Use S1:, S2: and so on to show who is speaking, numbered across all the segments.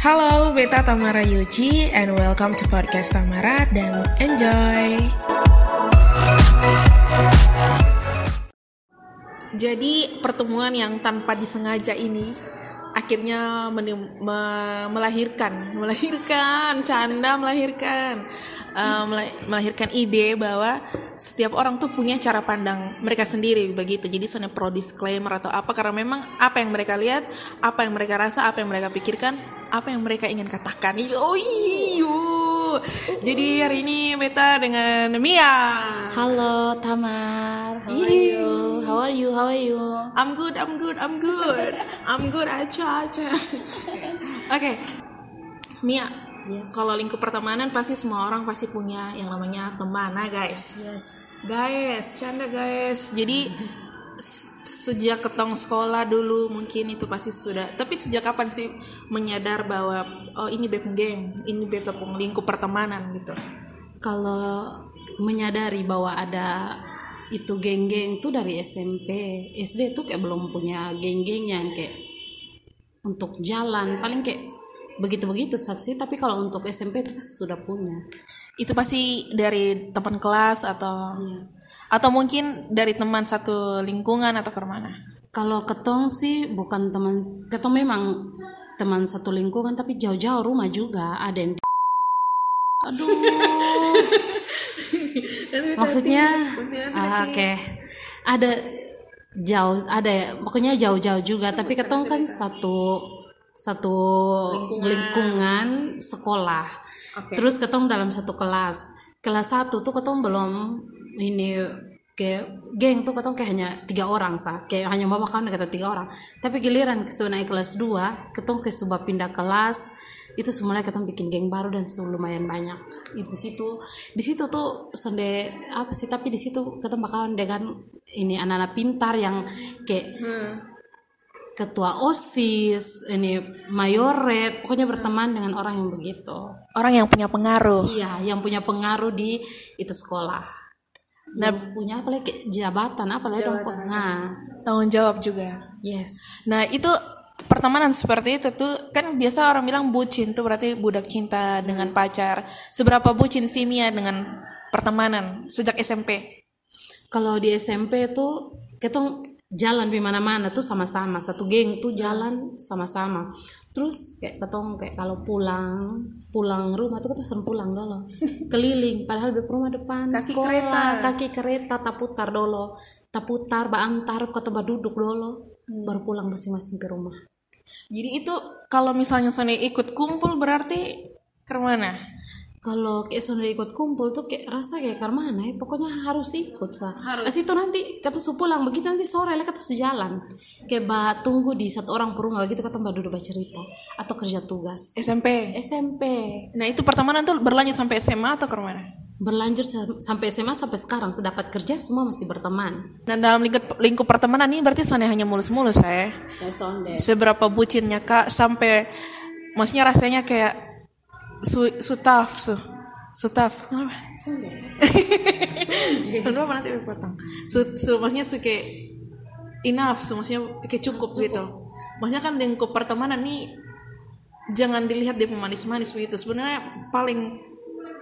S1: Halo, Beta Tamara Yuji and welcome to podcast Tamara dan enjoy. Jadi pertemuan yang tanpa disengaja ini akhirnya me- melahirkan, melahirkan, canda melahirkan, uh, mela- melahirkan ide bahwa setiap orang tuh punya cara pandang mereka sendiri begitu. Jadi sana pro disclaimer atau apa karena memang apa yang mereka lihat, apa yang mereka rasa, apa yang mereka pikirkan, apa yang mereka ingin katakan. Oh Jadi hari ini Beta dengan Mia.
S2: Halo Tamar, how are you? How are you? How are you?
S1: I'm good, I'm good, I'm good. I'm good aja aja. Oke. Mia,
S2: Yes.
S1: kalau lingkup pertemanan pasti semua orang pasti punya yang namanya teman, nah guys.
S2: Yes.
S1: Guys, canda guys. Jadi sejak ketong sekolah dulu mungkin itu pasti sudah. Tapi sejak kapan sih menyadar bahwa oh ini beb geng, ini beb tepung lingkup pertemanan gitu.
S2: Kalau menyadari bahwa ada itu geng-geng tuh dari SMP, SD tuh kayak belum punya geng-geng yang kayak untuk jalan paling kayak begitu-begitu saat sih tapi kalau untuk SMP itu sudah punya
S1: Itu pasti dari teman kelas atau
S2: yes.
S1: Atau mungkin dari teman satu lingkungan atau ke mana?
S2: kalau ketong sih bukan teman ketong memang teman satu lingkungan tapi jauh-jauh rumah juga. Ada yang aduh. Maksudnya ah, oke. Ada jauh ada pokoknya jauh-jauh juga. Tapi ketong kan satu satu lingkungan, sekolah. Terus ketong dalam satu kelas. Kelas satu tuh ketong belum ini kayak geng tuh ketong kayak hanya tiga orang sah kayak hanya bawa kan kata tiga orang. Tapi giliran ke naik kelas 2 ketong ke subah pindah kelas itu semuanya ketong bikin geng baru dan lumayan banyak. Di situ di situ tuh sonde apa sih tapi di situ ketong bakalan dengan ini anak-anak pintar yang kayak ketua osis ini mayoret pokoknya berteman dengan orang yang begitu.
S1: Orang yang punya pengaruh.
S2: iya yang punya pengaruh di itu sekolah nah punya apa lagi? Jabatan apa lagi dong nah.
S1: Tanggung jawab juga.
S2: yes.
S1: Nah itu pertemanan seperti itu tuh kan biasa orang bilang bucin tuh berarti budak cinta dengan pacar. Seberapa bucin sih Mia dengan pertemanan sejak SMP?
S2: kalau di SMP tuh ketong jalan di mana-mana tuh sama-sama. Satu geng tuh jalan sama-sama terus kayak ketong kayak kalau pulang pulang rumah tuh kita sering pulang dulu. Keliling padahal di rumah depan
S1: Kaki
S2: sekolah
S1: kereta.
S2: kaki kereta tak putar dulu. Tak putar ba antar ke tempat duduk dulu. Baru pulang masing-masing ke rumah.
S1: Jadi itu kalau misalnya Sony ikut kumpul berarti ke mana?
S2: Kalau kayak sudah ikut kumpul tuh kayak rasa kayak karmana ya pokoknya harus ikut sah harus. itu nanti kata su pulang begitu nanti sore lah kata su jalan kayak ba tunggu di satu orang per rumah begitu kata mbak duduk baca cerita atau kerja tugas
S1: SMP.
S2: SMP
S1: Nah itu pertemanan tuh berlanjut sampai SMA atau ke mana?
S2: berlanjut sa- sampai SMA sampai sekarang sudah dapat kerja semua masih berteman
S1: Dan dalam lingkup, lingkup pertemanan ini berarti Sony hanya mulus-mulus ya.
S2: kayak sonde
S1: Seberapa bucinnya kak sampai maksudnya rasanya kayak su sutaf su sutaf kenapa? Kenapa nanti potong? Su, su maksudnya su kayak enough, su maksudnya kayak cukup, gitu. Maksudnya kan lingkup pertemanan nih jangan dilihat dia pemanis-manis begitu. Sebenarnya paling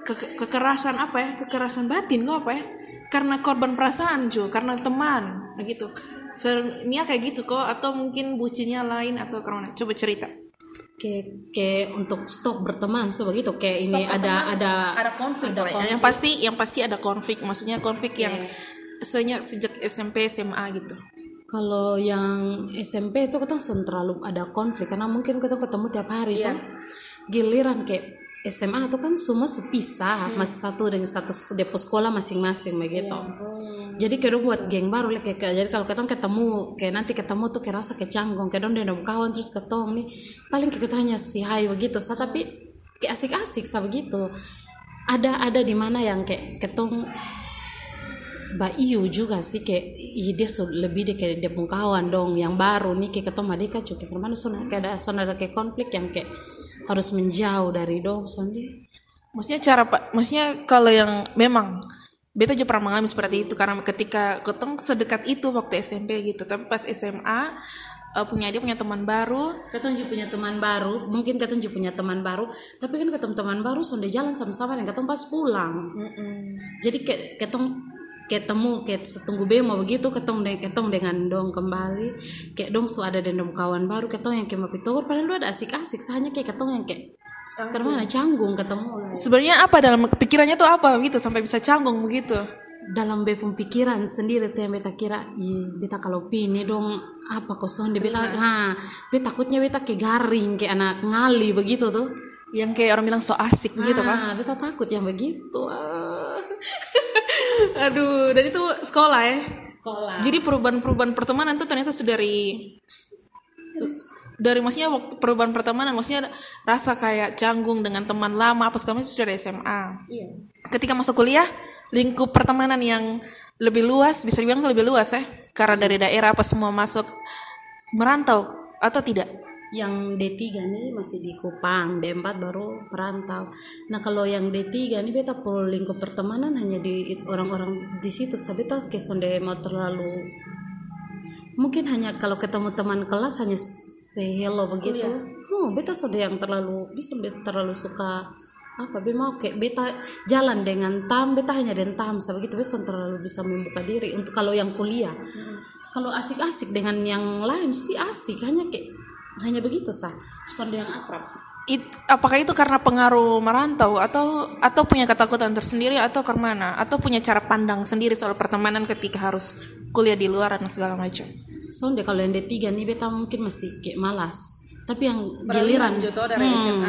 S1: ke- kekerasan apa ya? Kekerasan batin kok apa ya? Karena korban perasaan Jo, karena teman, begitu. Nia kayak gitu kok atau mungkin bucinnya lain atau karena coba cerita.
S2: Kayak kayak untuk stop berteman so begitu. Kayak ini ada ada
S1: ada konflik
S2: ada
S1: ya. yang pasti yang pasti ada konflik. Maksudnya konflik yang sejak sejak SMP SMA gitu.
S2: Kalau yang SMP itu kita terlalu ada konflik karena mungkin kita ketemu tiap hari
S1: Iya.
S2: tuh giliran kayak SMA itu kan semua sepisah
S1: Hmm.
S2: masih satu dengan satu depo sekolah masing-masing begitu.
S1: Iya.
S2: Jadi kayak buat geng baru lah kayak, kayak- jadi kalau kita ketemu kayak nanti ketemu tuh kayak rasa kayak canggung kayak dia udah kawan terus ketong nih paling kita hanya si hai begitu sa tapi kayak asik-asik sa begitu. Ada ada di mana yang kayak ketong Mbak Iyu juga sih kayak ih dia lebih deh kayak dia pun kawan dong yang baru nih kayak ketemu Madika juga ke mana sana kayak ada sana ada kayak konflik yang kayak harus menjauh dari dong soalnya
S1: maksudnya cara pak maksudnya kalau yang memang beta juga pernah mengalami seperti itu karena ketika ketong sedekat itu waktu SMP gitu. Tapi pas SMA uh, punya dia punya teman baru.
S2: Ketong juga punya teman baru mungkin ketong juga punya teman baru. Tapi kan ketong teman baru sonde jalan sama-sama dan ketong pas pulang. Jadi ke, ketong ketemu kayak setunggu bemo begitu ketong dengan ketong dengan dong kembali. Kayak dong su ada dan dong kawan baru ketong yang kayak mapitor padahal lu ada asik-asik hanya kayak ketong yang kayak karena canggung ketemu.
S1: Sebenarnya apa dalam pikirannya tuh apa gitu sampai bisa canggung begitu?
S2: Dalam bepung pikiran sendiri tuh yang beta kira iya beta kalau pini dong apa kosong? Dia beta ha beta takutnya beta kayak garing kayak anak ngali begitu tuh
S1: yang kayak orang bilang so asik begitu kan.
S2: Ah beta takut yang begitu. Ah.
S1: aduh dan itu sekolah ya?
S2: Sekolah.
S1: Jadi perubahan-perubahan pertemanan tuh ternyata sudah dari dari maksudnya waktu perubahan pertemanan maksudnya rasa kayak canggung dengan teman lama apa segala macam itu sudah dari SMA
S2: iya.
S1: Ketika masuk kuliah lingkup pertemanan yang lebih luas bisa dibilang lebih luas ya karena dari daerah apa semua masuk merantau atau tidak
S2: yang D3 nih masih di Kupang, D4 baru perantau. Nah kalau yang D3 nih beta perlu lingkup pertemanan hanya di orang-orang di situ. Saya beta kayak sonde mau terlalu mungkin hanya kalau ketemu teman kelas hanya say hello begitu. Oh, beta sonde yang terlalu bisa terlalu suka apa be mau kayak beta jalan dengan tam beta hanya dengan tam begitu beta terlalu bisa membuka diri untuk kalau yang kuliah kalau asik-asik dengan yang lain sih asik hanya kayak hanya begitu sah sonde yang akrab.
S1: It, apakah itu karena pengaruh merantau atau atau punya ketakutan tersendiri atau ke mana atau punya cara pandang sendiri soal pertemanan ketika harus kuliah di luar dan segala macam?
S2: Sonde kalau yang D3 nih beta mungkin masih kayak malas. Tapi yang giliran hmm,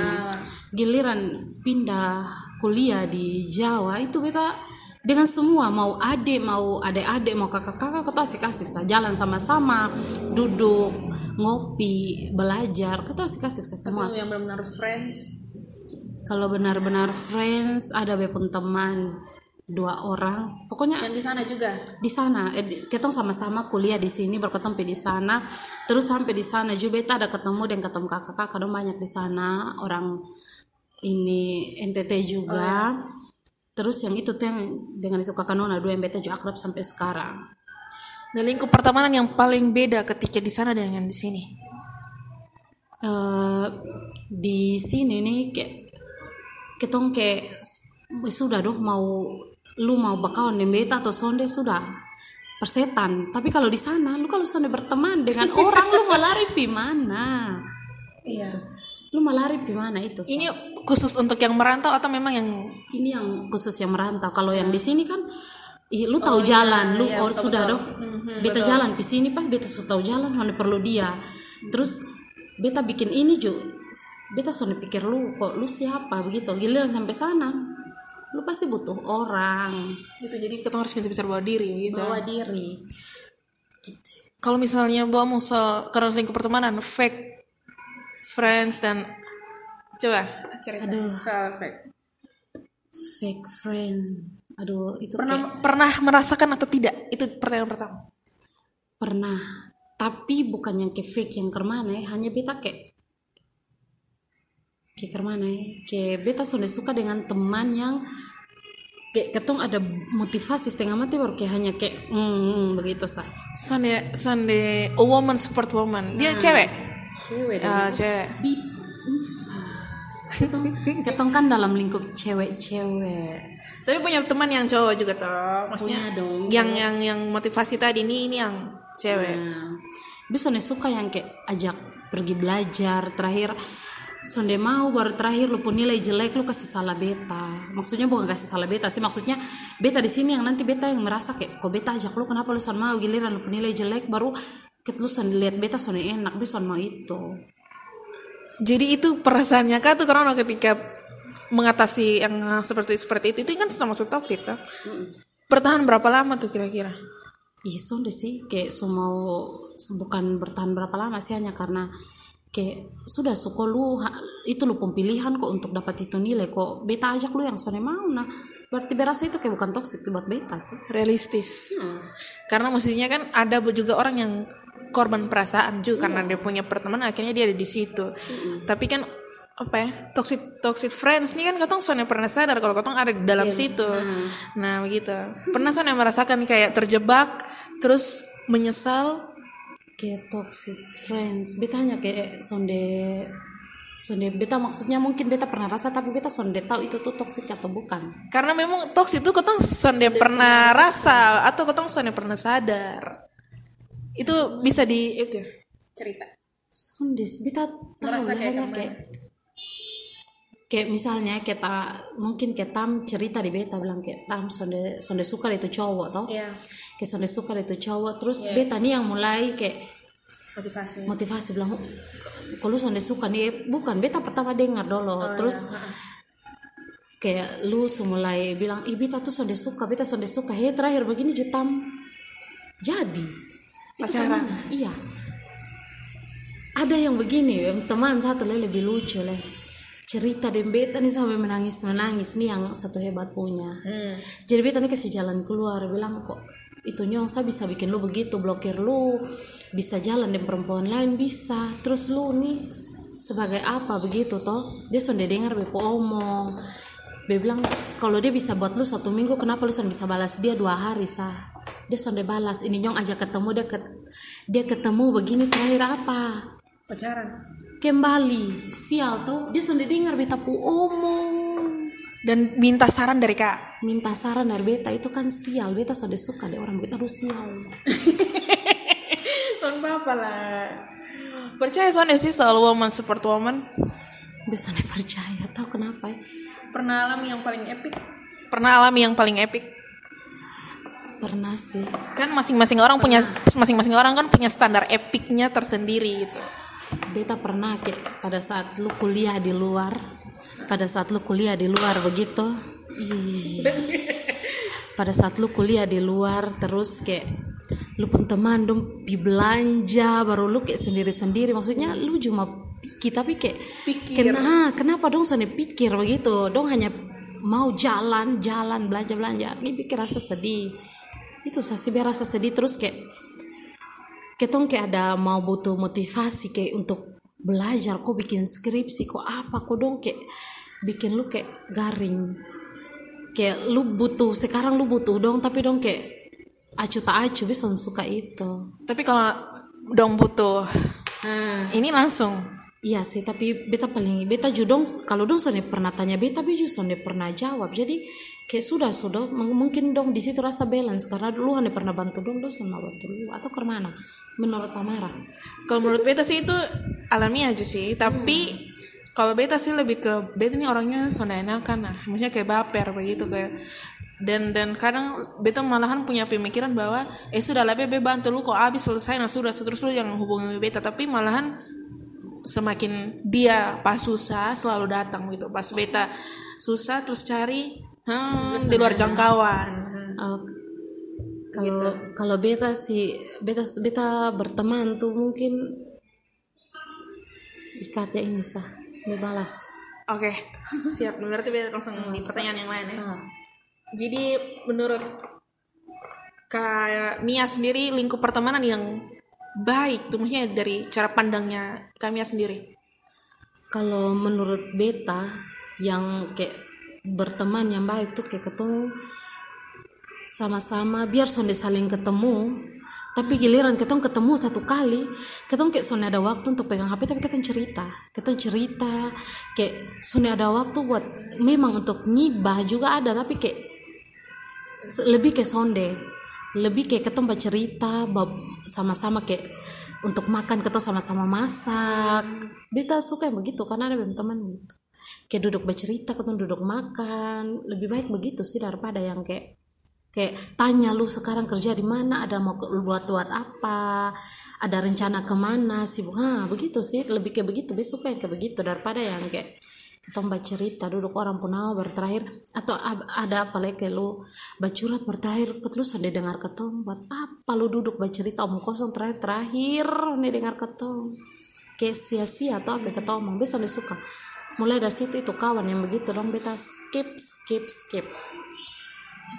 S2: giliran pindah kuliah di Jawa itu beta dengan semua mau adik mau adik-adik mau kakak-kakak kita asik-asik sah jalan sama-sama duduk ngopi belajar kita asik-asik semua.
S1: Yang benar-benar friends.
S2: Kalau benar-benar friends ada bepun teman dua orang. Pokoknya
S1: yang di sana juga?
S2: di sana. Eh, ketong sama-sama kuliah di sini berketemu di sana. Terus sampai di sana juga beta ada ketemu dan ketemu kakak-kakak dong banyak di sana. Orang ini NTT juga terus yang itu tuh yang dengan itu kakak nona dua yang beta juga akrab sampai sekarang.
S1: Dan lingkup pertemanan yang paling beda ketika di sana dengan di sini?
S2: Eh di sini nih kayak ketong kayak sudah dong mau lu mau bakawan dengan beta atau sonde sudah. Persetan. Tapi kalau di sana lu kalau sonde berteman dengan orang lu mau lari pi mana?
S1: Iya.
S2: Lu mau lari pi mana itu Sa.
S1: ini khusus untuk yang merantau atau memang yang
S2: ini yang khusus yang merantau. Kalau yang di sini kan ih, lu tahu jalan lu oh, sudah dong. Beta jalan di sini pas beta sudah tahu jalan hanya perlu dia. Terus beta bikin ini juga beta sudah pikir lu kok lu siapa? Begitu. Giliran sampai sana. Lu pasti butuh orang.
S1: Gitu jadi kita harus pintar-pintar bawa diri gitu.
S2: Bawa diri. Gitu.
S1: kalau misalnya bawa mau soal karena lingkup pertemanan fake friends dan coba cerita
S2: Aduh.
S1: soal fake.
S2: Fake friend. Aduh itu
S1: pernah
S2: kayak-
S1: pernah merasakan atau tidak? Itu pertanyaan pertama.
S2: Pernah. Tapi bukan yang kayak fake yang ke mana ya hanya beta kayak kayak ke mana ya? Kayak beta sudah suka dengan teman yang kayak ketong ada motivasi setengah mati baru kayak hanya kayak hmm, hmm, begitu sah
S1: Sunday Sunday a woman support woman. Dia cewek?
S2: cewek.
S1: Ah cewek.
S2: Bi- ketong, ketong kan dalam lingkup cewek-cewek.
S1: Tapi punya teman yang cowok juga toh maksudnya
S2: punya dong
S1: yang yang yang motivasi tadi ini ini yang cewek.
S2: Nah, bisa nih suka yang kayak ajak pergi belajar terakhir sonde mau baru terakhir lu pun nilai jelek lu kasih salah beta. Maksudnya bukan kasih salah beta sih maksudnya beta di sini yang nanti beta yang merasa kayak kok beta ajak lu kenapa lu son mau giliran lu pun nilai jelek? Baru ket lu son lihat beta son enak bisa mau itu
S1: jadi itu perasaannya kak tuh karena ketika mengatasi yang seperti seperti itu itu kan sudah masuk toxic toh bertahan berapa lama tuh kira-kira?
S2: Ih, sonde sih. Kayak mau bukan bertahan berapa lama sih hanya karena kayak sudah suka lu itu lu pemilihan kok untuk dapat itu nilai kok. Beta ajak lu yang sone mau nah. Berarti berasa itu kayak bukan toxic buat beta sih.
S1: Realistis. Karena maksudnya kan ada juga orang yang korban perasaan juga karena dia punya pertemanan akhirnya dia ada di situ. Tapi kan apa ya toxic toxic friends ini kan katong soalnya pernah sadar kalau katong ada di dalam situ. Nah. Begitu. Pernah soalnya merasakan kayak terjebak terus menyesal.
S2: Kayak toxic friends. Beta hanya kayak sonde sonde beta maksudnya mungkin beta pernah rasa tapi beta sonde tahu itu tuh toxic atau bukan.
S1: Karena memang toxic itu ketong sonde pernah rasa atau ketong sonde pernah sadar itu bisa di itu cerita.
S2: Sonde beta tahu
S1: Merasa kayak
S2: ke
S1: mana?
S2: kayak kayak misalnya kita mungkin kayak tam cerita di beta bilang kayak tam sonde sonde suka itu cowok toh.
S1: Iya.
S2: kayak sonde suka itu cowok. Terus beta nih yang mulai kayak
S1: motivasi.
S2: motivasi bilang kalau sonde suka nih eh, bukan beta pertama dengar dulu terus kayak lu semulai bilang ih beta tuh sonde suka beta sonde suka. He terakhir begini jutam jadi
S1: Pacaran?
S2: iya. Ada yang begini em, teman satu le lebih lucu le. Cerita dan beta nih sampai menangis menangis nih yang satu hebat punya. Jadi beta nih kasih jalan keluar bilang kok itu nyong saya bisa bikin lu begitu blokir lu? Bisa jalan dengan perempuan lain bisa. Terus lu nih sebagai apa begitu toh? Dia sudah dengar bepo omong. Dia bilang kalau dia bisa buat lu satu minggu kenapa lu sudah bisa balas dia dua hari sah dia sudah balas ini nyong ajak ketemu dia ket, dia ketemu begini terakhir apa?
S1: Pacaran.
S2: Kembali. Sial tuh dia sudah dengar beta pu omong.
S1: Dan minta saran dari kak?
S2: Minta saran dari beta itu kan sial. Beta sudah suka deh orang beta harus sial.
S1: Bang apa lah? Percaya soalnya sih soal woman support woman?
S2: Bisa nih percaya tahu kenapa ya?
S1: Pernah alami yang paling epic? Pernah alami yang paling epic
S2: pernah sih.
S1: Kan masing-masing orang punya masing-masing orang kan punya standar epicnya tersendiri gitu.
S2: Beta pernah kayak pada saat lu kuliah di luar. Pada saat lu kuliah di luar begitu. Pada saat lu kuliah di luar terus kayak lu pun teman dong pi belanja baru lu kayak sendiri-sendiri. Maksudnya lu cuma pikir tapi kayak
S1: Pikir.
S2: kena, kenapa dong sana pikir begitu? Dong hanya mau jalan jalan belanja belanja. Ini pikir rasa sedih itu sih biar rasa sedih terus kayak ketong kayak ada mau butuh motivasi kayak untuk belajar kok bikin skripsi kok apa kok dong kayak bikin lu kayak garing. Kayak lu butuh sekarang lu butuh dong tapi dong kayak acu tak acu bisa suka itu.
S1: Tapi kalau dong butuh ini langsung
S2: iya sih tapi beta paling beta juga dong kalau dong soalnya pernah tanya beta beta juga soalnya pernah jawab. Jadi kayak sudah sudah mungkin dong di situ rasa balance karena dulu hanya pernah bantu dong dong sama bantu lu atau ke mana menurut Tamara?
S1: Kalau menurut beta sih itu alami aja sih tapi kalau beta sih lebih ke beta ini orangnya sonda enakan lah. Maksudnya kayak baper begitu kayak dan dan kadang beta malahan punya pemikiran bahwa eh sudah lah bebe bantu lu kok abis selesai nah sudah terus lu yang hubungi beta. Tapi malahan semakin dia pas susah selalu datang gitu. Pas beta susah terus cari hmm, di luar jangkauan.
S2: Uh, kalau kalau beta sih beta beta berteman tuh mungkin ikatnya ini sah balas
S1: oke siap. Berarti beta langsung di pertanyaan yang lain ya.
S2: Ah,
S1: Jadi menurut Kak Mia sendiri lingkup pertemanan yang baik tuh maksudnya dari cara pandangnya Kak Mia sendiri.
S2: kalau menurut beta yang kayak berteman yang baik tuh kayak ketemu sama-sama biar sonde saling ketemu. Tapi giliran ketemu ketemu satu kali. Ketemu kayak sonde ada waktu untuk pegang HP tapi ketemu cerita. Ketemu cerita kayak sonde ada waktu buat memang untuk ngibah juga ada tapi kayak lebih kayak sonde lebih kayak ketemu cerita bab- sama-sama kayak untuk makan ketemu sama-sama masak. Beta suka yang begitu karena ada teman gitu. Kayak duduk bercerita ketemu duduk makan. Lebih baik begitu sih daripada yang kayak kayak tanya lu sekarang kerja di mana? Ada mau buat buat apa? Ada rencana ke mana? Sibuk. Ah begitu sih. Lebih kayak begitu. Dia suka yang kayak begitu daripada yang kayak kita cerita duduk orang punawa baru terakhir atau ada apa lagi lu? Bacurat baru terakhir ket lu sudah dengar ketong buat apa lu duduk bercerita omong kosong terakhir terakhir nih dengar ketong kayak sia-sia atau apa ketong omong bisa suka. Mulai dari situ itu kawan yang begitu dong beta skip skip skip.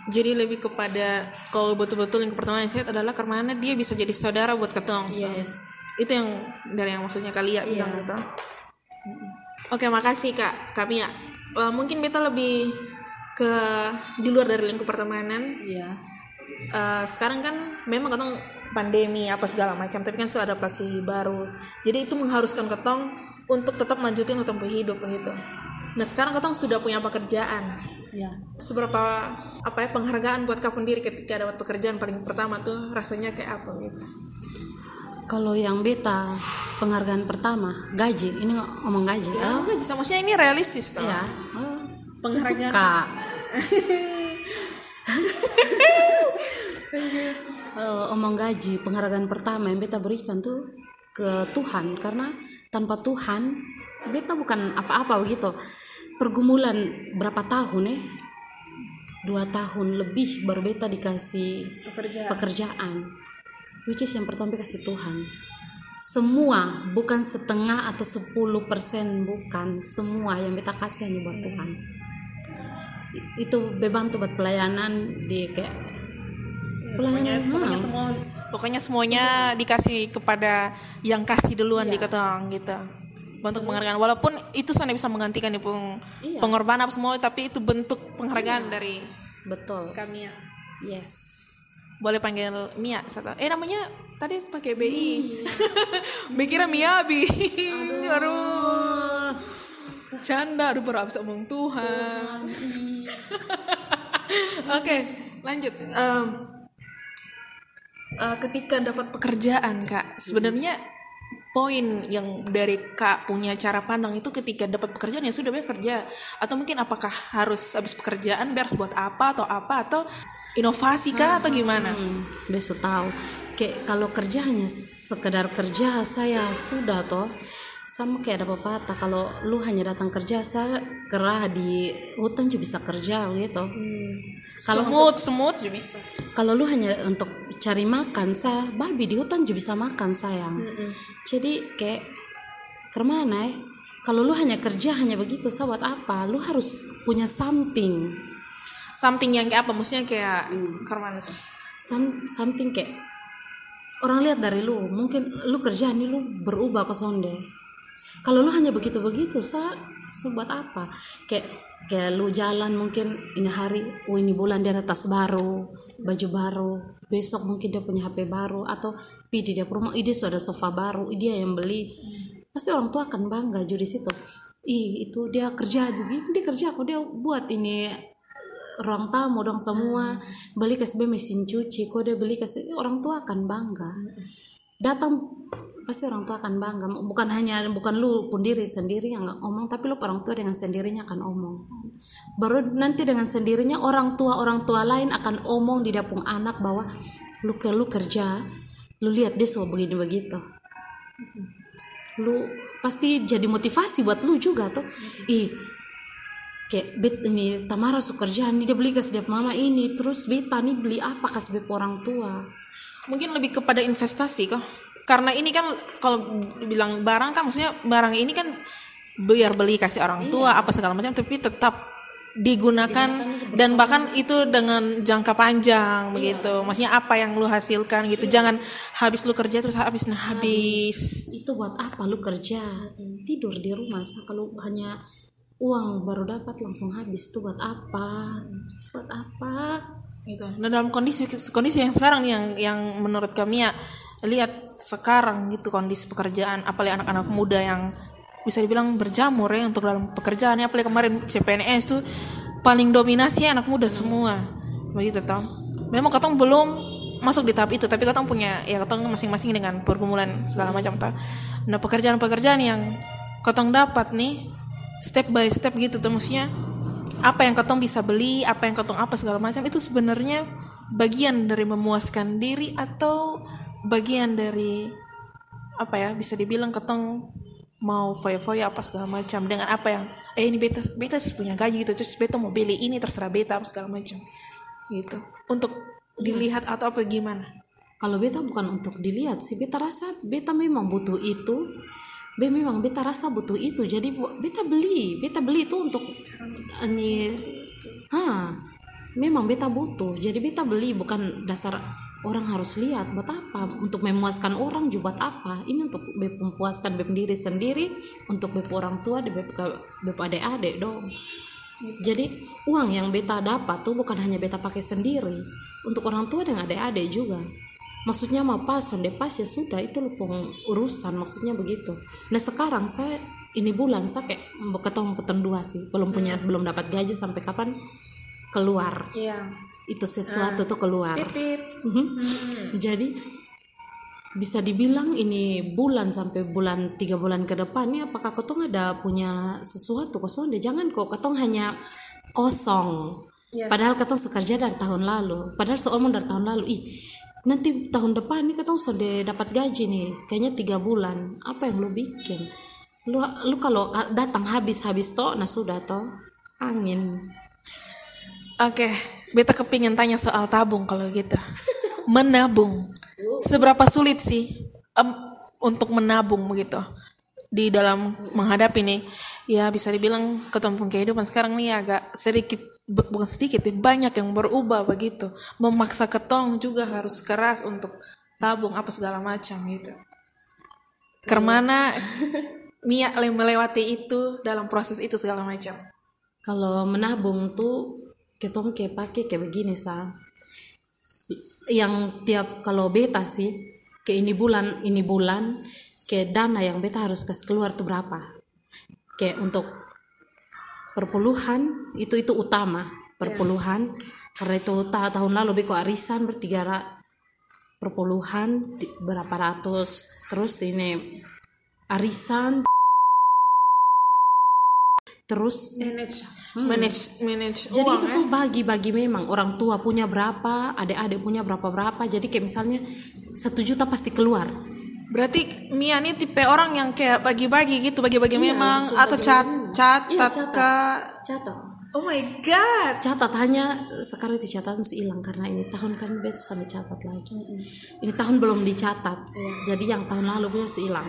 S1: Jadi lebih kepada kalau betul-betul lingkup pertemanan yang sehat adalah karena dia bisa jadi saudara buat ketong. So,
S2: yes.
S1: Itu yang dari yang maksudnya kalian bilang gitu. Oke, makasih Kak. Kak Mia. Eh, mungkin beta lebih ke di luar dari lingkup pertemanan.
S2: Iya.
S1: Eh, sekarang kan memang ketong pandemi apa segala macam tapi kan sudah adaptasi baru. Jadi itu mengharuskan ketong untuk tetap lanjutin ketong hidup begitu nah sekarang ketong sudah punya pekerjaan.
S2: Ya
S1: seberapa apa ya penghargaan buat kau sendiri ketika dapat pekerjaan paling pertama tuh rasanya kayak apa gitu
S2: kalau yang beta penghargaan pertama gaji. Ini ngomong gaji
S1: ya,
S2: oh,
S1: gaji. Maksudnya ini realistis tuh
S2: ya oh,
S1: penghargaan.
S2: suka. Kalau omong gaji penghargaan pertama yang beta berikan tuh ke Tuhan. Karena tanpa Tuhan beta bukan apa-apa begitu. Pergumulan berapa tahun eh dua tahun lebih baru beta dikasih
S1: pekerjaan.
S2: pekerjaan which is yang pertama kasih Tuhan. Semua bukan setengah atau 10% bukan. Semua yang beta kasih hanya buat Tuhan. Itu beban tuh buat pelayanan di kayak
S1: pokoknya,
S2: pelayanan
S1: pokoknya
S2: hmm.
S1: semua pokoknya semuanya dikasih kepada yang kasih duluan di ketong gitu. Bentuk penghargaan. Walaupun itu sana bisa menggantikan di peng,
S2: Iya.
S1: pengorbanan apa semua tapi itu bentuk penghargaan dari
S2: betul.
S1: kami ya.
S2: Yes
S1: boleh panggil Mia satu. Eh namanya tadi pakai BI mikirnya Mia. Bi aduh. Canda aduh baru habis omong Tuhan. Oke lanjut. Em, eh, ketika dapat pekerjaan kak sebenarnya poin yang dari kak punya cara pandang itu ketika dapat pekerjaan ya sudah biar kerja. Atau mungkin apakah harus habis pekerjaan biar harus buat apa atau apa atau inovasi kah atau gimana
S2: Hmm, besok tahu. Kayak kalau kerja hanya sekedar kerja saya sudah toh sama kayak ada pepatah kalau lu hanya datang kerja saya kerah di hutan juga bisa kerja gitu.
S1: kalau semut semut juga bisa
S2: Kalau lu hanya untuk cari makan saya babi di hutan juga bisa makan sayang. Jadi kayak ke mana ya? Kalau lu hanya kerja hanya begitu, saya buat apa? Lu harus punya something.
S1: Something yang kayak apa? Maksudnya kayak ke mana tuh
S2: Some- something kayak orang lihat dari lu mungkin lu kerja nih lu berubah ke sonde kalau lu hanya begitu begitu sa buat apa? Kayak kayak lu jalan mungkin ini hari oh ini bulan dia ada tas baru baju baru besok mungkin dia punya HP baru atau pi di dia rumah ide sudah sofa baru dia yang beli. Pasti orang tua akan bangga juga di situ. Ih itu dia kerja begini dia kerja kok dia buat ini ruang tamu dong semua. Beli kasih mesin cuci kok dia beli kasih orang tua akan bangga. Datang pasti orang tua akan bangga. Bukan hanya bukan lu pun diri sendiri yang ngomong tapi lu orang tua dengan sendirinya akan omong. Baru nanti dengan sendirinya orang tua orang tua lain akan omong di dapung anak bahwa lu ke lu kerja. Lu lihat dia semua begini begitu. Lu pasti jadi motivasi buat lu juga tuh. Ih kayak bet ini Tamara suka kerjaan nih dia beli kasih dia mama ini terus beta nih beli apa kasih beta orang tua?
S1: Mungkin lebih kepada investasi kok karena ini kan kalau bilang barang kan maksudnya barang ini kan biar beli kasih orang tua apa segala macam tapi tetap digunakan dan bahkan itu dengan jangka panjang begitu. Maksudnya apa yang lu hasilkan gitu. Jangan habis lu kerja terus habis nah habis.
S2: Itu buat apa lu kerja? Tidur di rumah kalau hanya uang baru dapat langsung habis tuh buat apa? Buat apa?
S1: Gitu. Nah dalam kondisi kondisi yang sekarang nih yang yang menurut kami ya lihat sekarang gitu kondisi pekerjaan apalagi anak-anak muda yang bisa dibilang berjamur ya untuk dalam pekerjaan apalagi kemarin CPNS tuh paling dominasi anak muda semua. Begitu tau memang katong belum masuk di tahap itu tapi katong punya ya katong masing-masing dengan pergumulan segala macam tau nah pekerjaan-pekerjaan yang katong dapat nih step by step gitu tuh maksudnya apa yang katong bisa beli, apa yang katong apa segala macam itu sebenarnya bagian dari memuaskan diri atau bagian dari apa ya bisa dibilang ketong mau foya-foya apa segala macam dengan apa yang eh ini beta beta punya gaji gitu terus beta mau beli ini terserah beta apa segala macam gitu. Untuk dilihat atau apa gimana?
S2: Kalau beta bukan untuk dilihat sih beta rasa beta memang butuh itu be memang beta rasa butuh itu. Jadi beta beli. Beta beli itu untuk ini ha memang beta butuh. Jadi beta beli bukan dasar orang harus lihat buat apa. Untuk memuaskan orang juga buat apa. Ini untuk be memuaskan be diri sendiri untuk be orang tua di be be adik-adik dong. Jadi uang yang beta dapat tuh bukan hanya beta pakai sendiri. Untuk orang tua dan adik-adik juga maksudnya mah pas sonde pas ya sudah itu lupung urusan maksudnya begitu. Nah sekarang saya ini bulan saya kayak ketemu ketemu dua sih. Belum punya belum dapat gaji sampai kapan keluar.
S1: Iya.
S2: itu sesuatu tuh keluar.
S1: Titit.
S2: Mhm. jadi bisa dibilang ini bulan sampai bulan tiga bulan ke depan ini apakah ketong ada punya sesuatu kosong deh jangan kok ketong hanya kosong.
S1: Yes.
S2: padahal ketong sekerja dari tahun lalu. Padahal seomong dari tahun lalu. Ih nanti tahun depan nih ketong sudah dapat gaji nih kayaknya tiga bulan. Apa yang lu bikin? Lu lu kalau ka- datang habis habis toh nah sudah toh angin.
S1: Oke, beta kepingin tanya soal tabung kalau gitu. Menabung. Seberapa sulit sih em, untuk menabung begitu? Di dalam menghadapi nih ya bisa dibilang ketumpung kehidupan sekarang nih agak sedikit bukan sedikit ya, banyak yang berubah begitu memaksa ketong juga harus keras untuk tabung apa segala macam gitu ke mana Mia le- melewati itu dalam proses itu segala macam
S2: Kalau menabung tuh ketong kayak pakai kayak begini sa. Yang tiap kalau beta sih ke ini bulan ini bulan ke dana yang beta harus kasih keluar tuh berapa? Kayak untuk perpuluhan itu itu utama perpuluhan karena itu ta- tahun lalu beko arisan bertiga perpuluhan berapa ratus terus ini arisan terus
S1: manage manage manage
S2: Jadi
S1: uang
S2: itu
S1: ya.
S2: tuh bagi-bagi memang orang tua punya berapa, adik-adik punya berapa berapa. Jadi kayak misalnya satu juta pasti keluar.
S1: Berarti Mia ini tipe orang yang kayak bagi-bagi gitu, bagi-bagi
S2: Iya,
S1: memang atau cat. Catat
S2: Iya, catat. Catat.
S1: Oh my god.
S2: Catat hanya sekarang itu catatan hilang karena ini tahun kan beta sampai catat lagi. Ini tahun belum dicatat. Jadi yang tahun lalu punya hilang.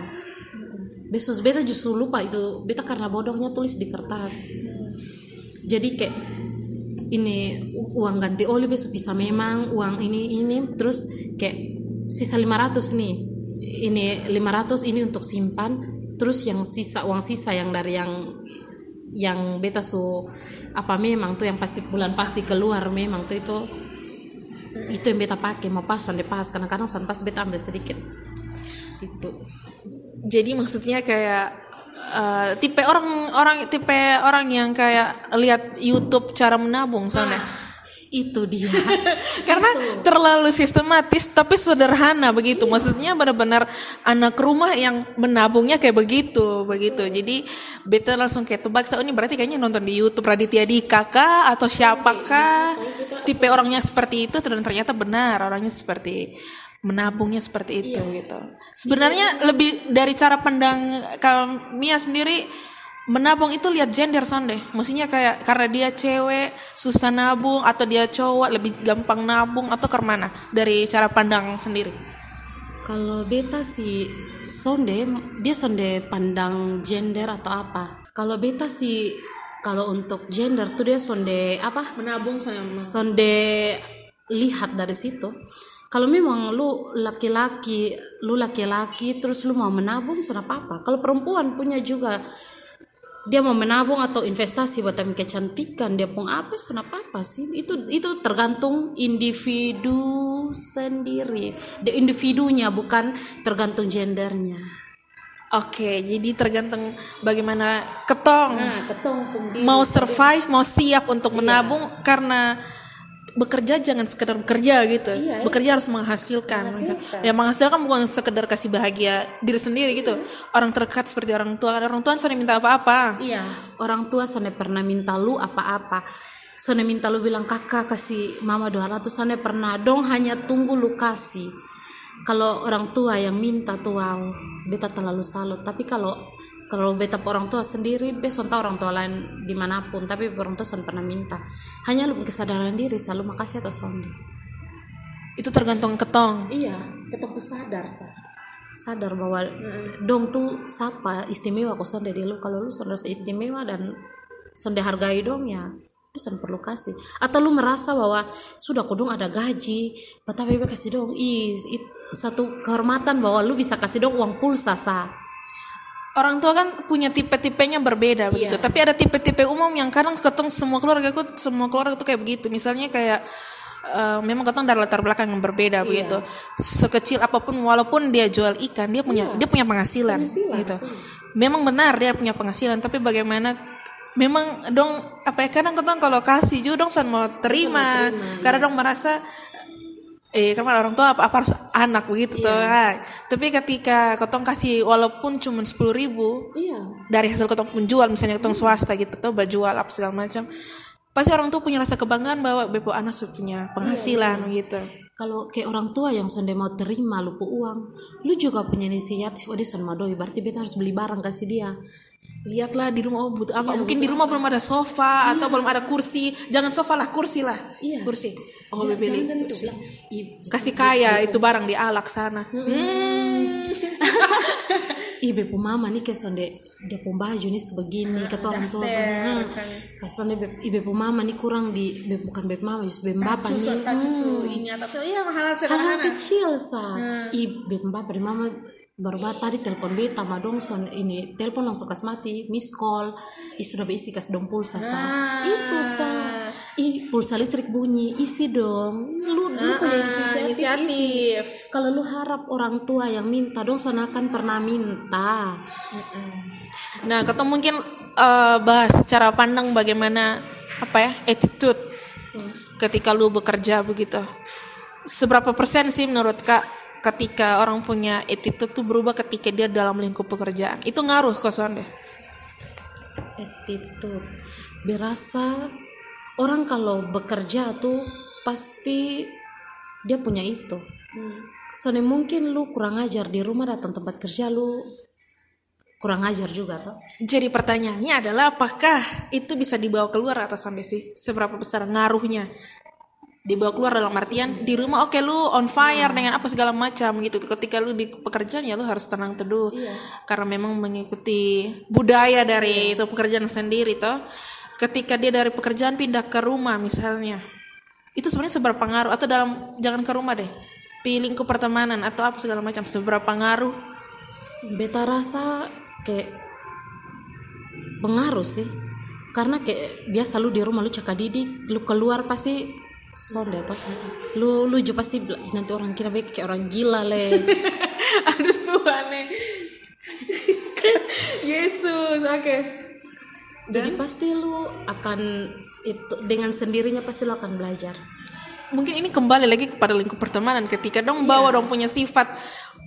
S2: Besok beta justru lupa itu beta karena bodohnya tulis di kertas. Jadi kayak ini uang ganti oli besok bisa memang uang ini ini terus kayak sisa 500 nih. Ini 500 ini untuk simpan terus yang sisa uang sisa yang dari yang yang beta su apa memang tuh yang pasti bulan pasti keluar memang tuh itu itu yang beta pakai mau pas sonde pas kadang-kadang sonde pas beta ambil sedikit itu
S1: Jadi maksudnya kayak eh, tipe orang orang tipe orang yang kayak lihat YouTube cara menabung soalnya.
S2: Itu dia.
S1: Karena terlalu sistematis tapi sederhana begitu. Maksudnya benar-benar anak rumah yang menabungnya kayak begitu, begitu. Jadi beta langsung kayak tebak, "Oh, ini berarti kayaknya nonton di YouTube Raditya Dika kah? Atau siapakah? tipe orangnya seperti itu dan ternyata benar orangnya seperti menabungnya seperti itu gitu. Sebenarnya lebih dari cara pandang kalau Mia sendiri menabung itu lihat gender sonde maksudnya kayak karena dia cewek susah nabung atau dia cowok lebih gampang nabung atau ke mana dari cara pandang sendiri.
S2: Kalau beta sih sonde dia sonde pandang gender atau apa? Kalau beta sih kalau untuk gender tuh dia sonde apa?
S1: Menabung sama
S2: sonde lihat dari situ. Kalau memang lu laki-laki lu laki-laki terus lu mau menabung sudah apa-apa. Kalau perempuan punya juga dia mau menabung atau investasi buat yang kecantikan. Dia pun apa sudah apa-apa sih? Itu itu tergantung individu sendiri. The individunya bukan tergantung gendernya.
S1: Oke jadi tergantung bagaimana ketong
S2: nah ketong
S1: mau survive mau siap untuk menabung karena bekerja jangan sekedar bekerja gitu. Bekerja harus menghasilkan, ya menghasilkan bukan sekedar kasih bahagia diri sendiri gitu. Orang terdekat seperti orang tua. Orang tua soalnya minta apa-apa.
S2: Iya, orang tua sana pernah minta lu apa-apa. Sana minta lu bilang kakak kasih mama doa atau sana pernah dong hanya tunggu lu kasih. Kalau orang tua yang minta tuh wow, beta terlalu salut. Tapi kalau kalau beta orang tua sendiri, besok tahu orang tua lain di mana pun. Tapi orang tua sana pernah minta. Hanya lu kesadaran diri selalu makasih atau sonde.
S1: itu tergantung ketong
S2: Iya, tetap sadar sa. sadar bahwa dong tuh siapa istimewa kok sonde di lu kalau lu sonde istimewa dan sonde hargai dong ya lu sonde perlu kasih atau lu merasa bahwa sudah kudung ada gaji tapi kasih dong it- satu kehormatan bahwa lu bisa kasih dong uang pulsa sa
S1: orang tua kan punya tipe-tipenya berbeda begitu. Tapi ada tipe-tipe umum yang kadang ketemu semua keluarga aku semua keluarga tuh kayak begitu. Misalnya kayak uh, memang ketong dari latar belakang yang berbeda begitu. Sekecil apa pun walaupun dia jual ikan dia punya dia punya penghasilan, gitu. Memang benar dia punya penghasilan tapi bagaimana memang dong apa ya kadang ketong kalau kasih juga dong san mau terima, karena dong merasa eh karena orang tua apa, apa harus anak begitu tuh kan. tapi ketika ketong kasih walaupun cuma sepuluh ribu
S2: iya.
S1: dari hasil ketong pun jual misalnya ketong swasta gitu tuh jual apa segala macam pasti orang tua punya rasa kebanggaan bahwa bepo anak punya penghasilan gitu.
S2: Kalau kayak orang tua yang sonde mau terima lupa uang lu juga punya inisiatif oh dia sama doi berarti beta harus beli barang kasih dia.
S1: Lihatlah di rumah oh butuh apa mungkin di rumah belum ada sofa atau belum ada kursi. Jangan sofa lah kursi lah.
S2: Iya.
S1: kursi oh
S2: Jangan tuh bilang, "Ih,
S1: kasih kaya itu barang di alak sana. Hmm.
S2: Ih, bepo mama nih kayak sonde dia pun baju nih sebegini kata orang tua bep, ih, bepo mama nih kurang di bep, bukan bepo mama justru bepo bapak nih.
S1: Tacusu, ini atau iya mahal
S2: hal
S1: sederhana.
S2: kecil sa. Ih bepo bapak dari mama baru banget tadi telepon beta ma dong son ini telepon langsung kas mati miss call ih sudah berisi kas dong pulsa sa. Itu sa. Ih pulsa listrik bunyi isi dong. Lu lu punya inisiatif, isi.
S1: inisiatif.
S2: Kalau lu harap orang tua yang minta dong son akan pernah minta.
S1: Nah, ketemu mungkin eh, bahas cara pandang bagaimana apa ya attitude ketika lu bekerja begitu. Seberapa persen sih menurut kak ketika orang punya attitude tuh berubah ketika dia dalam lingkup pekerjaan? Itu ngaruh ke deh.
S2: attitude berasa orang kalau bekerja tuh pasti dia punya itu soalnya mungkin lu kurang ajar di rumah datang tempat kerja lu kurang ajar juga toh
S1: Jadi pertanyaannya adalah apakah itu bisa dibawa keluar atau sampai sih seberapa besar ngaruhnya? Dibawa keluar dalam artian di rumah oke lu on fire dengan apa segala macam gitu. Ketika lu di pekerjaan ya lu harus tenang teduh. Karena memang mengikuti budaya dari itu pekerjaan sendiri toh. Ketika dia dari pekerjaan pindah ke rumah misalnya. Itu sebenarnya seberapa pengaruh atau dalam jangan ke rumah deh. Pilih lingkup pertemanan atau apa segala macam seberapa pengaruh
S2: beta rasa kayak pengaruh sih karena kayak biasa lu di rumah lu cakap didik lu keluar pasti sonde toh lu lu juga pasti bilang, "Ih, nanti orang kira baik kayak orang gila le.
S1: Aduh Tuhan Yesus, oke.
S2: jadi pasti lu akan itu dengan sendirinya pasti lu akan belajar.
S1: Mungkin ini kembali lagi kepada lingkup pertemanan. Ketika dong bawa dong punya sifat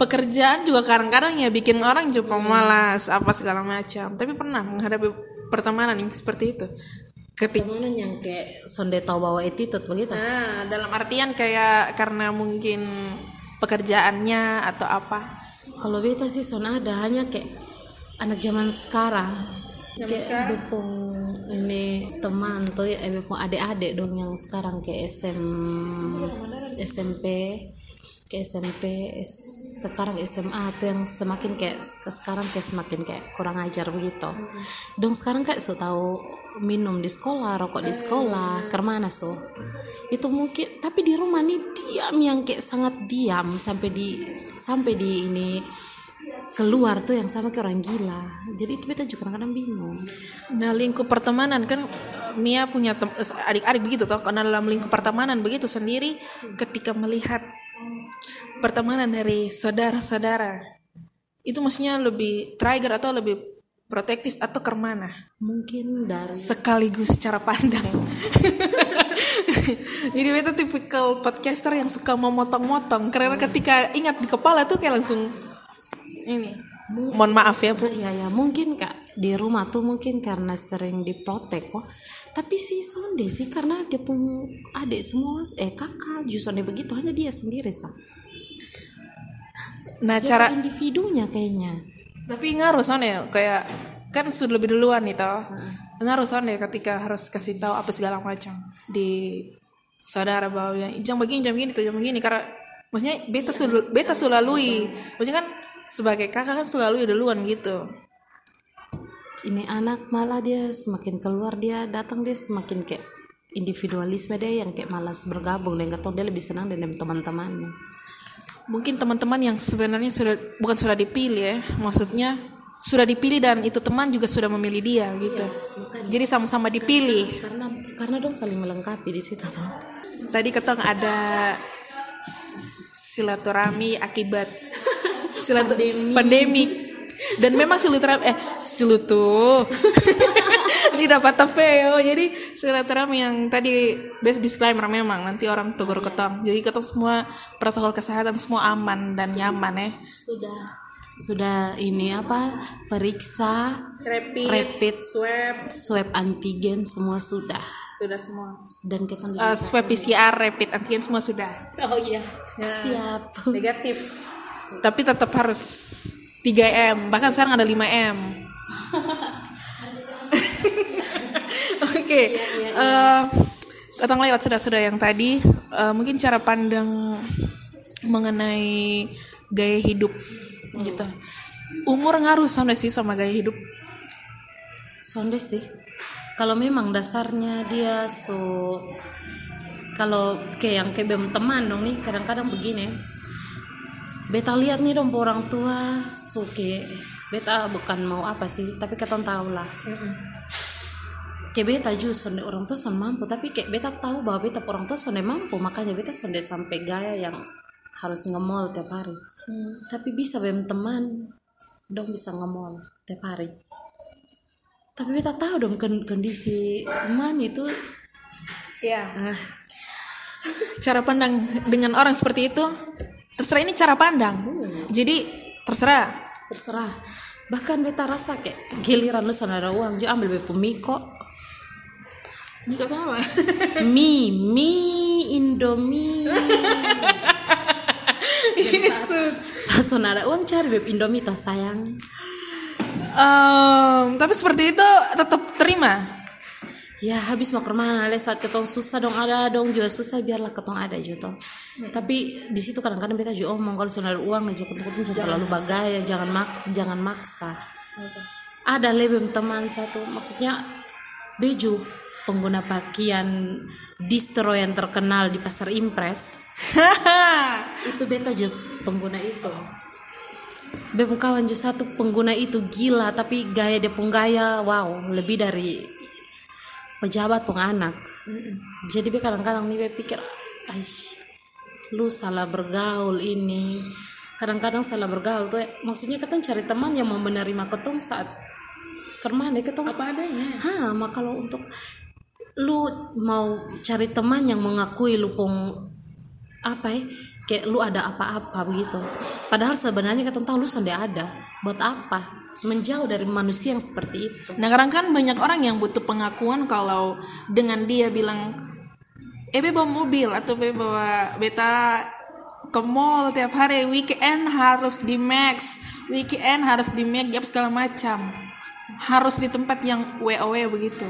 S1: pekerjaan juga kadang-kadang ya bikin orang juga malas apa segala macam. Tapi pernah menghadapi pertemanan yang seperti itu. Ketika
S2: yang kayak sonde tahu bawa attitude begitu?
S1: Nah, dalam artian kayak karena mungkin pekerjaannya atau apa.
S2: kalau beta sih son ada hanya kayak anak zaman sekarang. Kayak bepong ini teman tuh bepong adik-adik dong yang sekarang kayak SM SMP ke SMP sekarang SMA tuh yang semakin kayak ke sekarang kayak semakin kayak kurang ajar begitu. Dong sekarang kayak so tahu minum di sekolah rokok di sekolah ke mana so? Itu mungkin tapi di rumah nih diam yang kayak sangat diam sampai di sampai di ini keluar tuh yang sama kayak orang gila. Jadi itu beta juga kadang-kadang bingung.
S1: Nah, lingkup pertemanan kan Mia punya eh, adik-adik begitu toh karena dalam lingkup pertemanan begitu sendiri ketika melihat pertemanan dari saudara-saudara. Itu maksudnya lebih trigger atau lebih protektif atau ke mana?
S2: Mungkin dari
S1: sekaligus cara pandang. Jadi beta tipikal podcaster yang suka memotong-motong. Karena ketika ingat di kepala tuh kayak langsung ini. Mohon maaf ya bu.
S2: Iya ya mungkin kak di rumah tuh mungkin karena sering diprotek kok. Tapi si Sonde sih karena dia pun adik semua eh kakak justru begitu hanya dia sendiri sa.
S1: nah
S2: Dia
S1: cara
S2: individunya kayaknya.
S1: Tapi ngaruh soalnya kayak kan sudah lebih duluan nih toh. Ngaruh soalnya ketika harus kasih tahu apa segala macam di saudara bahwa ya, jam begini jam begini tuh jam begini karena maksudnya beta sul beta sulalui. Maksudnya kan sebagai kakak kan selalu duluan gitu.
S2: Ini anak malah dia semakin keluar dia datang dia semakin kayak individualisme dia yang kayak malas bergabung dan tahu dia lebih senang dengan teman-temannya.
S1: Mungkin teman-teman yang sebenarnya sudah bukan sudah dipilih ya, maksudnya sudah dipilih dan itu teman juga sudah memilih dia gitu. Jadi sama-sama dipilih.
S2: Karena karena dong saling melengkapi di situ tuh.
S1: tadi ketong ada silaturahmi akibat silatu pandemi. Dan memang silaturahmi eh silutu ini dapat tepeo jadi silaturahmi yang tadi best disclaimer memang nanti orang tegur ketong. Jadi ketong semua protokol kesehatan semua aman dan nyaman ya
S2: sudah. Sudah ini apa? Periksa
S1: rapid,
S2: rapid
S1: swab.
S2: swab antigen semua sudah.
S1: Sudah semua.
S2: Dan kita
S1: uh, swab PCR rapid antigen semua sudah.
S2: Oh iya. Ya. siap.
S1: Negatif. Tapi tetap harus 3M bahkan sekarang ada 5M oke okay. uh, datang lewat sudah-sudah yang tadi uh, mungkin cara pandang mengenai gaya hidup gitu. Umur ngaruh sonde sih sama gaya hidup?
S2: Sonde sih. Kalau memang dasarnya dia so kalau kayak yang kayak teman dong nih kadang-kadang begini beta lihat nih dong orang tua suke. Beta bukan mau apa sih tapi kata tahu lah. Kayak beta justru orang tua son mampu tapi kayak beta tahu bahwa beta orang tua sonde mampu. Makanya beta sonde sampai gaya yang harus ngemol tiap hari. Hmm. tapi bisa bem teman dong bisa ngemol tiap hari. Tapi beta tahu dong kondisi man itu.
S1: Ya. Ah. cara pandang dengan orang seperti itu terserah ini cara pandang. Hmm. jadi terserah.
S2: Terserah. Bahkan beta rasa kayak giliran lu sana ada uang juga ambil bepu mie kok.
S1: Mie kok sama?
S2: Mie mie indomie. Saat, saat sana ada uang cari beb indomie toh sayang.
S1: Um, tapi seperti itu tetap terima
S2: ya habis mau ke mana le saat ketong susah dong ada dong juga susah biarlah ketong ada juga hmm. tapi di situ kadang-kadang beta juga omong kalau sudah uang aja ketong ketong jangan terlalu bagaya jangan mak jangan maksa. Okay. ada lebih teman satu maksudnya beju pengguna pakaian distro yang terkenal di pasar impres. Itu beta juga pengguna itu. Bebung kawan juga satu pengguna itu gila tapi gaya dia pun gaya wow lebih dari pejabat pun anak jadi be kadang-kadang nih be pikir Aish, lu salah bergaul ini. Kadang-kadang salah bergaul tuh maksudnya kita cari teman yang mau menerima ketong saat kermane ketong
S1: apa adanya.
S2: Ha maka kalau untuk lu mau cari teman yang mengakui lu pun apa ya kayak lu ada apa-apa begitu. Padahal sebenarnya kita tahu lu sudah ada. Buat apa menjauh dari manusia yang seperti itu.
S1: Nah kadang kan banyak orang yang butuh pengakuan kalau dengan dia bilang eh bawa mobil atau be bawa beta ke mall tiap hari weekend harus di Max weekend harus di Max segala macam. Harus di tempat yang wow begitu.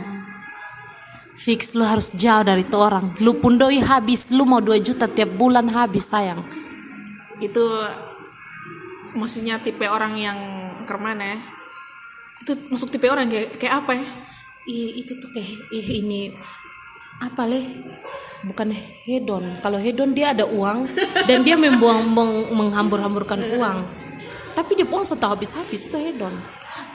S2: Fix lu harus jauh dari itu orang. Lu pundoi habis lu mau 2 juta tiap bulan habis sayang.
S1: Itu maksudnya tipe orang yang ke mana ya. Itu masuk tipe orang kayak kayak apa ya?
S2: I, itu tuh kayak ih ini apa leh? Bukan hedon. Kalau hedon dia ada uang dan dia membuang meng, menghambur-hamburkan uang. Tapi dia pun tahu habis-habis itu hedon.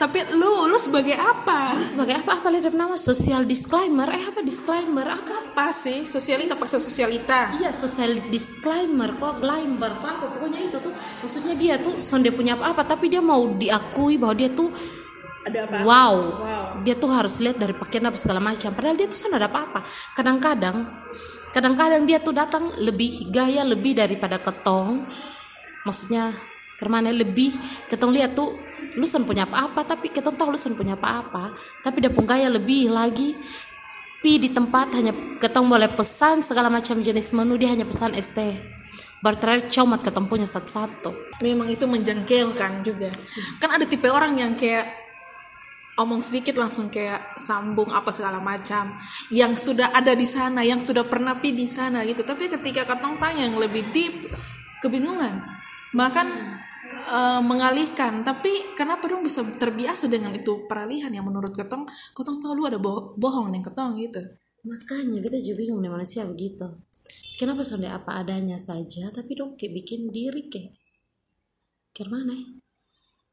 S1: Tapi lu lu sebagai apa?
S2: Lu sebagai apa? Apa lihat nama? Sosial disclaimer. Eh apa disclaimer? Apa?
S1: Apa sih? Sosialita paksa sosialita.
S2: Iya sosial disclaimer kok disclaimer apa? Pokoknya itu tuh maksudnya dia tuh sonde punya apa apa tapi dia mau diakui bahwa dia tuh
S1: ada apa, -apa.
S2: Wow. wow. Dia tuh harus lihat dari pakaian apa segala macam. Padahal dia tuh sana ada apa-apa. Kadang-kadang kadang-kadang dia tuh datang lebih gaya lebih daripada ketong. Maksudnya ke mana lebih. Ketong lihat tuh lu sen punya apa-apa tapi kita tahu lu sen punya apa-apa. Tapi dia pun gaya lebih lagi. Pi di tempat hanya ketong boleh pesan segala macam jenis menu dia hanya pesan es teh baru terakhir comat ketong punya satu-satu.
S1: Memang itu menjengkelkan juga. Kan ada tipe orang yang kayak omong sedikit langsung kayak sambung apa segala macam. Yang sudah ada di sana yang sudah pernah pi di sana gitu. Tapi ketika ketong tanya yang lebih deep kebingungan. Bahkan uh, mengalihkan. Tapi kenapa dong bisa terbiasa dengan itu peralihan yang menurut ketong? Ketong tahu lu ada bo bohong nih ketong gitu.
S2: Makanya kita juga bingung nih manusia begitu kenapa sonde apa adanya saja tapi dong kayak bikin diri kayak kayak mana ya?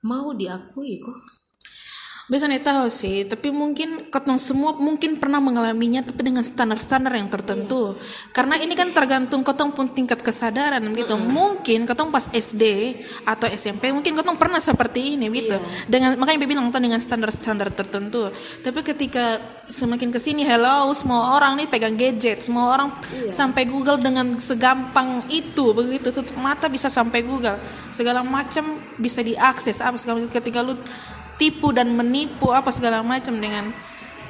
S2: mau diakui kok
S1: Bisa nih tahu sih, tapi mungkin ketong semua mungkin pernah mengalaminya tapi dengan standar-standar yang tertentu. Karena ini kan tergantung ketong pun tingkat kesadaran gitu. Mungkin ketong pas SD atau SMP mungkin ketong pernah seperti ini gitu. Dengan makanya Bibi bilang dengan standar-standar tertentu. Tapi ketika semakin ke sini hello semua orang nih pegang gadget, semua orang sampai Google dengan segampang itu begitu tutup mata bisa sampai Google. Segala macam bisa diakses apa segala ketika lu tipu dan menipu apa segala macam dengan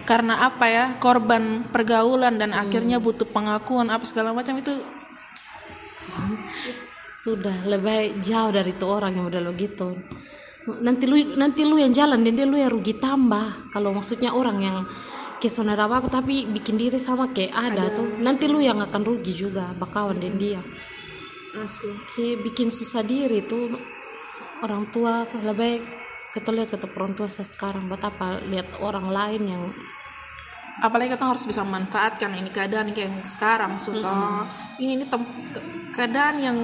S1: karena apa ya korban pergaulan dan akhirnya butuh pengakuan apa segala macam itu.
S2: Sudah lebih jauh dari itu orang yang udah lo gitu. Nanti lu nanti lu yang jalan dan dia lu yang rugi tambah. Kalau maksudnya orang yang kayak sonara apa tapi bikin diri sama kayak ada, tuh nanti lu yang akan rugi juga bakawan dan dia.
S1: Asli.
S2: Kayak bikin susah diri tuh orang tua lebih kita lihat kata orang tua saya sekarang buat apa lihat orang lain yang
S1: apalagi kita harus bisa memanfaatkan ini keadaan kayak yang sekarang suto ini ini tem- te- keadaan yang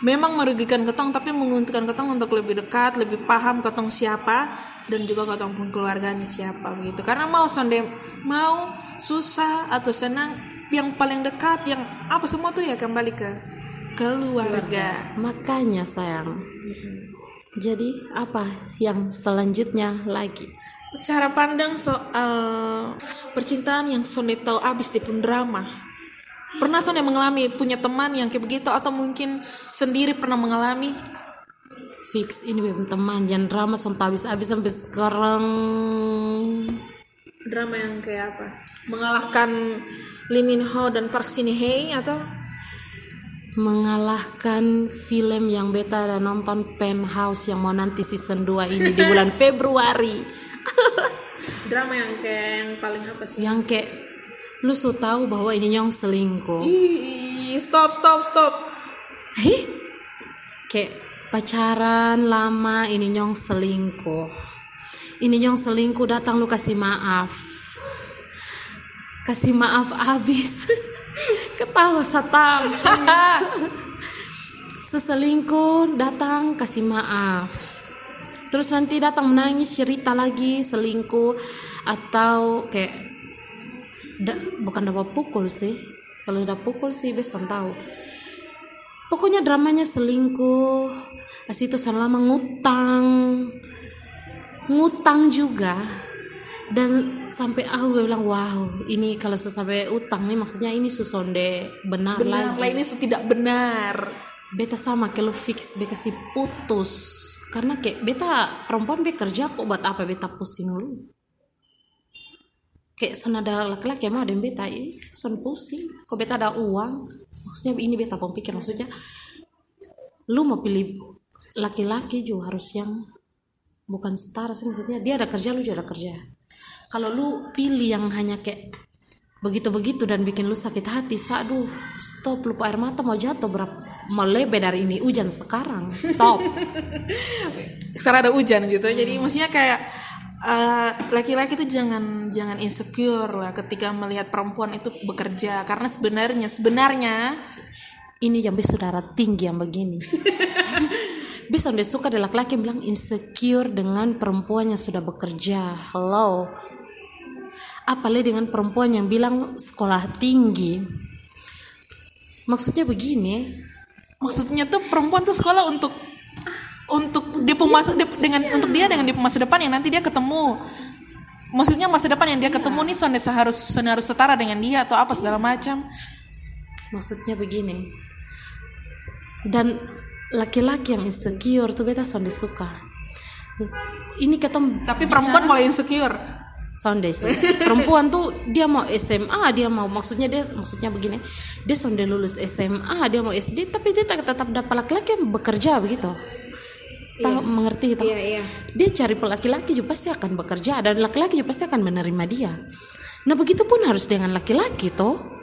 S1: memang merugikan ketong tapi menguntungkan ketong untuk lebih dekat lebih paham ketong siapa dan juga ketong pun keluarganya siapa begitu. Karena mau sonde mau susah atau senang yang paling dekat yang apa semua tuh ya kembali ke keluarga.
S2: Makanya sayang jadi apa yang selanjutnya lagi?
S1: Cara pandang soal percintaan yang sonde tahu abis di pun drama pernah sonde mengalami punya teman yang kayak begitu atau mungkin sendiri pernah mengalami?
S2: Fix ini bukan teman yang drama sampai habis-habis sampai sekarang.
S1: Drama yang kayak apa? Mengalahkan Lee Min Ho dan Park Shin Hye atau
S2: mengalahkan film yang beta ada nonton Penthouse yang mau nanti season 2 ini di bulan Februari
S1: drama yang kayak yang paling apa sih
S2: yang kayak lu so tahu bahwa ini nyong selingkuh
S1: Ih, stop stop stop
S2: Hih? Kayak pacaran lama ini nyong selingkuh. Ini nyong selingkuh datang lu kasih maaf. Kasih maaf abis. Ketawa satam. Seselingkuh datang kasih maaf. Terus nanti datang menangis cerita lagi selingkuh atau kayak da- bukan dapat pukul sih. Kalau udah pukul sih besok tahu pokoknya dramanya selingkuh As itu selama ngutang ngutang juga dan sampai aku bilang wow ini kalau sampai utang nih maksudnya ini susonde benar,
S1: benar
S2: lagi.
S1: lah ini tidak benar.
S2: Beta sama kalau fix beta kasih putus. Karena kayak beta perempuan beta kerja kok buat apa beta pusing lu? Kayak son ada laki-laki mau ada yang beta ini son pusing. Kok beta ada uang? Maksudnya ini beta pun pikir maksudnya lu mau pilih laki-laki juga harus yang bukan setara sih maksudnya dia ada kerja lu juga ada kerja kalau lu pilih yang hanya kayak begitu-begitu dan bikin lu sakit hati aduh stop lupa air mata mau jatuh berapa mau lebih dari ini hujan sekarang stop.
S1: Sekarang ada hujan gitu jadi maksudnya kayak eh, laki-laki itu jangan jangan insecure lah ketika melihat perempuan itu bekerja karena sebenarnya sebenarnya
S2: ini yang bisa saudara tinggi yang begini. Bisa udah suka ada laki-laki bilang insecure dengan perempuan yang sudah bekerja. Hello apalagi dengan perempuan yang bilang sekolah tinggi. Maksudnya begini
S1: maksudnya tuh perempuan tuh sekolah untuk untuk dia masa dep- dengan untuk dia dengan di masa depan yang nanti dia ketemu. Maksudnya masa depan yang dia ketemu nih sonde seharus sonde harus setara dengan dia atau apa segala macam.
S2: maksudnya begini. Dan laki-laki yang insecure tuh beta sonde suka. Ini ketemu
S1: tapi perempuan mulai insecure
S2: sonde sih. Perempuan tuh dia mau SMA dia mau maksudnya dia maksudnya begini dia sonde lulus SMA dia mau SD tapi dia tetap dapat laki-laki yang bekerja begitu. Tahu mengerti tahu
S1: iya.
S2: dia cari laki-laki juga pasti akan bekerja dan laki-laki juga pasti akan menerima dia. Nah begitu pun harus dengan laki-laki toh.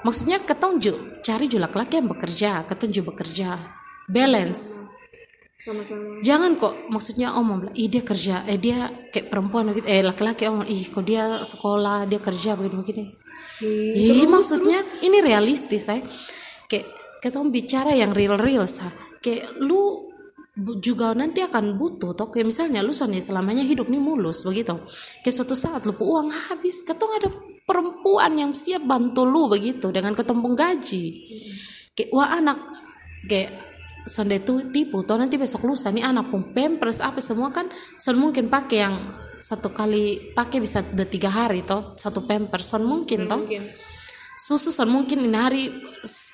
S2: Maksudnya ketonjuk cari juga laki-laki yang bekerja ketonjuk bekerja. Balance
S1: sama-sama.
S2: Jangan kok maksudnya om bilang ih dia kerja eh dia kayak perempuan gitu eh laki-laki om ih kok dia sekolah dia kerja begini begini ih maksudnya ini realistis saya kayak kita om bicara yang real real sa. Kayak lu juga nanti akan butuh toh. Kayak misalnya lu soalnya selamanya hidup nih mulus begitu. Kayak suatu saat lu uang habis ketong ada perempuan yang siap bantu lu begitu dengan ketempung gaji. Kayak wah anak kayak sonde itu tipu. Toh nanti besok lusa. Nih anak pun pampers apa semua kan. Son mungkin pakai yang satu kali pakai bisa udah tiga hari toh satu pampers son mungkin toh susu son mungkin ini hari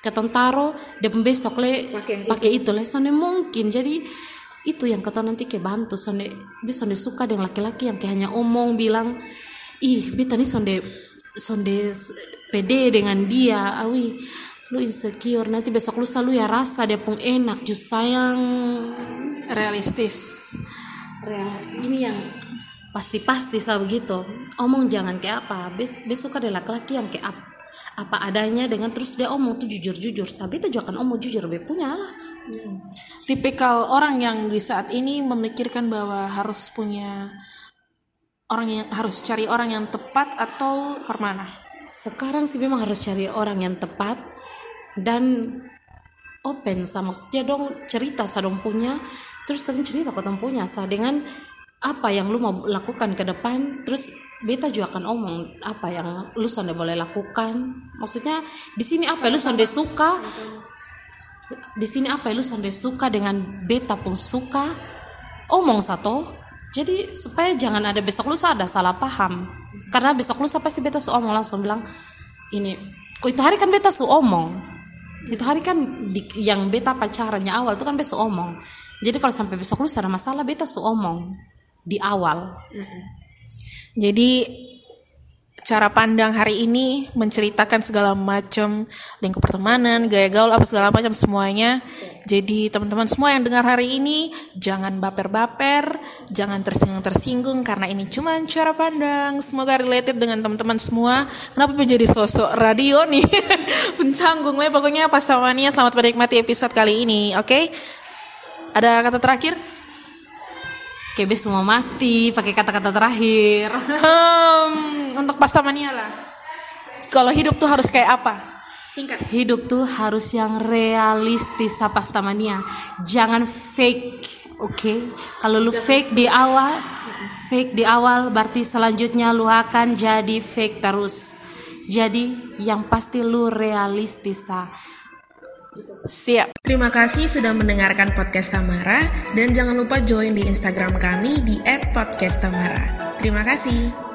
S2: ketentaro dia besok le pakai itu. le. Sonde mungkin. Jadi itu yang kata nanti ke bantu. Sonde bisa sonde suka dengan laki-laki yang kayak hanya omong bilang ih beta nih sonde sonde pede dengan dia awi lu insecure nanti besok lu ya rasa dia pun enak jus sayang.
S1: Realistis.
S2: Real, ini yang pasti-pasti sa begitu. Omong jangan kayak apa Bes besok ada laki-laki yang kayak apa apa adanya dengan terus dia omong tuh jujur-jujur. Sabi itu juga akan omong jujur be punya lah.
S1: Hmm. tipikal orang yang di saat ini memikirkan bahwa harus punya orang yang harus cari orang yang tepat atau ke mana
S2: sekarang sih memang harus cari orang yang tepat dan open sama maksudnya dong cerita sa dong punya. Terus katanya cerita kau punya sa dengan apa yang lu mau lakukan ke depan. Terus beta juga akan omong apa yang lu sonde boleh lakukan. Maksudnya di sini apa lu sonde suka? Di sini apa lu sonde suka dengan beta pun suka? Omong satu jadi supaya jangan ada besok lusa ada salah paham. Karena besok lusa pasti beta su omong langsung bilang ini kok itu hari kan beta su omong itu hari kan di, yang beta pacarannya awal itu kan besok omong jadi kalau sampai besok lusa ada masalah beta su omong di awal.
S1: Jadi cara pandang hari ini menceritakan segala macam lingkup pertemanan, gaya gaul apa segala macam semuanya. Jadi teman-teman semua yang dengar hari ini jangan baper-baper, jangan tersinggung-tersinggung karena ini cuma cara pandang. Semoga related dengan teman-teman semua. Kenapa menjadi sosok radio nih? Pencanggung lah pokoknya pas selamat menikmati episode kali ini, oke? Okay? Ada kata terakhir?
S2: Kebe semua mati pakai kata-kata terakhir.
S1: Hmm, untuk pasta mania lah. Kalau hidup tuh harus kayak apa?
S2: Singkat. Hidup tuh harus yang realistis pasta mania. Jangan fake, oke? Okay? Kalau lu fake di awal, fake di awal berarti selanjutnya lu akan jadi fake terus. Jadi yang pasti lu realistis ta.
S1: Siap. Terima kasih sudah mendengarkan podcast Tamara dan jangan lupa join di Instagram kami di @podcasttamara. Terima kasih.